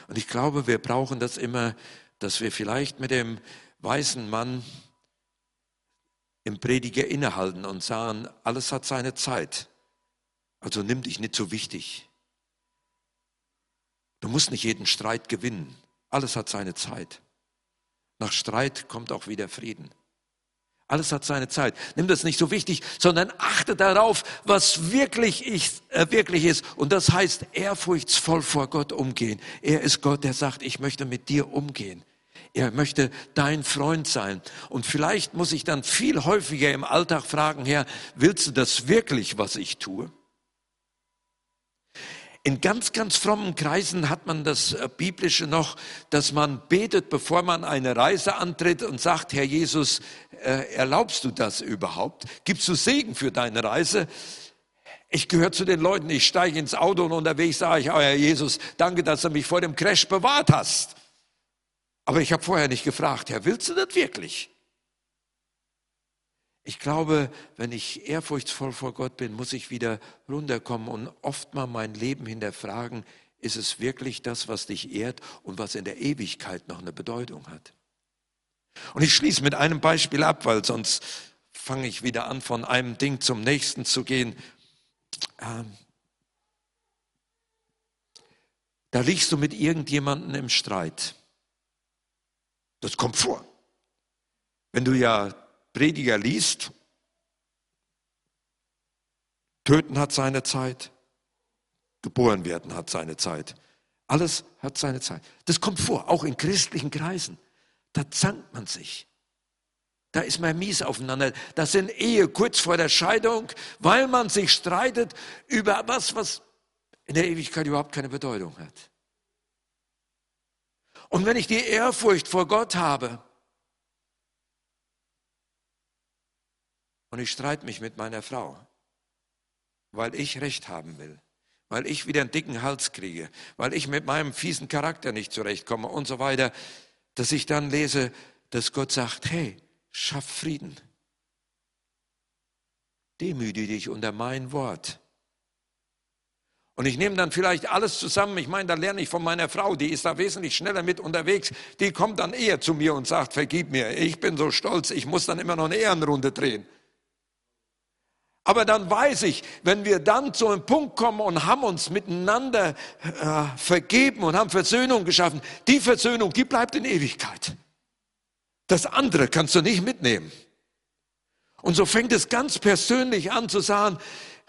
Und ich glaube, wir brauchen das immer, dass wir vielleicht mit dem weißen Mann im Prediger innehalten und sagen, alles hat seine Zeit. Also nimm dich nicht so wichtig. Du musst nicht jeden Streit gewinnen. Alles hat seine Zeit. Nach Streit kommt auch wieder Frieden. Alles hat seine Zeit. Nimm das nicht so wichtig, sondern achte darauf, was wirklich, ich, äh, wirklich ist. Und das heißt, ehrfurchtsvoll vor Gott umgehen. Er ist Gott, der sagt, ich möchte mit dir umgehen. Er möchte dein Freund sein. Und vielleicht muss ich dann viel häufiger im Alltag fragen, Herr, willst du das wirklich, was ich tue? In ganz, ganz frommen Kreisen hat man das äh, Biblische noch, dass man betet, bevor man eine Reise antritt und sagt, Herr Jesus, äh, erlaubst du das überhaupt? Gibst du Segen für deine Reise? Ich gehöre zu den Leuten, ich steige ins Auto und unterwegs sage ich, oh Herr Jesus, danke, dass du mich vor dem Crash bewahrt hast. Aber ich habe vorher nicht gefragt, Herr, willst du das wirklich? Ich glaube, wenn ich ehrfurchtsvoll vor Gott bin, muss ich wieder runterkommen und oft mal mein Leben hinterfragen, ist es wirklich das, was dich ehrt und was in der Ewigkeit noch eine Bedeutung hat? Und ich schließe mit einem Beispiel ab, weil sonst fange ich wieder an, von einem Ding zum nächsten zu gehen. Ähm, da liegst du mit irgendjemandem im Streit. Das kommt vor. Wenn du ja Prediger liest, töten hat seine Zeit, geboren werden hat seine Zeit. Alles hat seine Zeit. Das kommt vor, auch in christlichen Kreisen. Da zankt man sich. Da ist man mies aufeinander. Das sind Ehe kurz vor der Scheidung, weil man sich streitet über was, was in der Ewigkeit überhaupt keine Bedeutung hat. Und wenn ich die Ehrfurcht vor Gott habe, Und ich streite mich mit meiner Frau, weil ich Recht haben will, weil ich wieder einen dicken Hals kriege, weil ich mit meinem fiesen Charakter nicht zurechtkomme und so weiter, dass ich dann lese, dass Gott sagt, hey, schaff Frieden. Demüde dich unter mein Wort. Und ich nehme dann vielleicht alles zusammen. Ich meine, da lerne ich von meiner Frau, die ist da wesentlich schneller mit unterwegs. Die kommt dann eher zu mir und sagt, vergib mir. Ich bin so stolz, ich muss dann immer noch eine Ehrenrunde drehen. Aber dann weiß ich, wenn wir dann zu einem Punkt kommen und haben uns miteinander äh, vergeben und haben Versöhnung geschaffen, die Versöhnung, die bleibt in Ewigkeit. Das andere kannst du nicht mitnehmen. Und so fängt es ganz persönlich an zu sagen,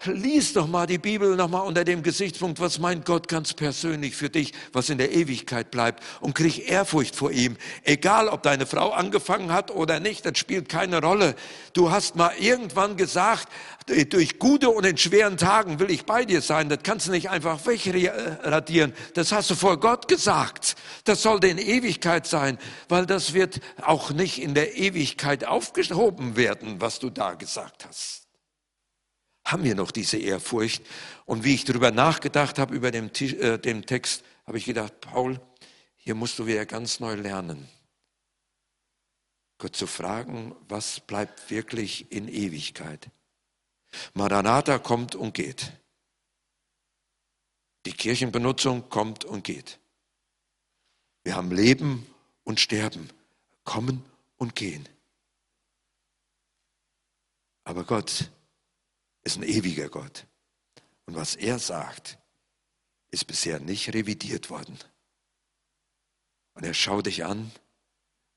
lies doch mal die Bibel nochmal unter dem Gesichtspunkt, was meint Gott ganz persönlich für dich, was in der Ewigkeit bleibt und krieg Ehrfurcht vor ihm. Egal, ob deine Frau angefangen hat oder nicht, das spielt keine Rolle. Du hast mal irgendwann gesagt, durch gute und in schweren Tagen will ich bei dir sein. Das kannst du nicht einfach wegradieren. Das hast du vor Gott gesagt. Das sollte in Ewigkeit sein, weil das wird auch nicht in der Ewigkeit aufgehoben werden, was du da gesagt hast haben wir noch diese Ehrfurcht? Und wie ich darüber nachgedacht habe, über den, äh, den Text, habe ich gedacht, Paul, hier musst du wieder ganz neu lernen. Gott zu fragen, was bleibt wirklich in Ewigkeit? Maranatha kommt und geht. Die Kirchenbenutzung kommt und geht. Wir haben Leben und Sterben, kommen und gehen. Aber Gott ist ein ewiger Gott. Und was er sagt, ist bisher nicht revidiert worden. Und er schaut dich an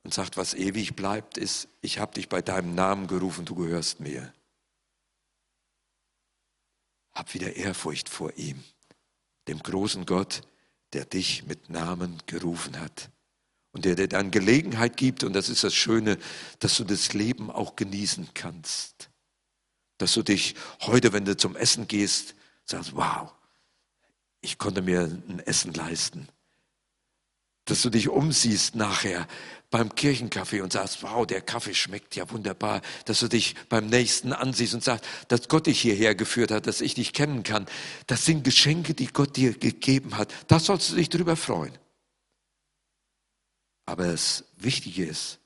und sagt, was ewig bleibt, ist, ich habe dich bei deinem Namen gerufen, du gehörst mir. Hab wieder Ehrfurcht vor ihm, dem großen Gott, der dich mit Namen gerufen hat und der dir dann Gelegenheit gibt, und das ist das Schöne, dass du das Leben auch genießen kannst. Dass du dich heute, wenn du zum Essen gehst, sagst, wow, ich konnte mir ein Essen leisten. Dass du dich umsiehst nachher beim Kirchenkaffee und sagst, wow, der Kaffee schmeckt ja wunderbar. Dass du dich beim nächsten ansiehst und sagst, dass Gott dich hierher geführt hat, dass ich dich kennen kann. Das sind Geschenke, die Gott dir gegeben hat. Da sollst du dich drüber freuen. Aber das Wichtige ist,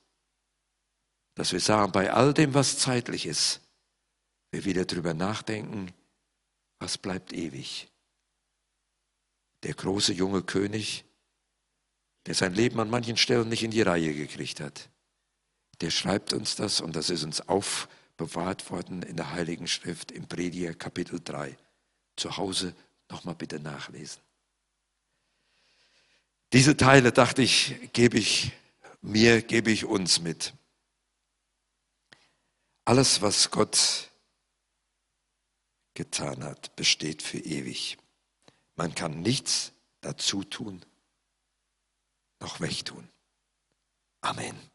dass wir sagen, bei all dem, was zeitlich ist, wir wieder drüber nachdenken, was bleibt ewig. Der große junge König, der sein Leben an manchen Stellen nicht in die Reihe gekriegt hat, der schreibt uns das und das ist uns aufbewahrt worden in der Heiligen Schrift im Prediger Kapitel 3. Zu Hause nochmal bitte nachlesen. Diese Teile, dachte ich, gebe ich mir, gebe ich uns mit. Alles, was Gott getan hat, besteht für ewig. Man kann nichts dazu tun noch wegtun. Amen.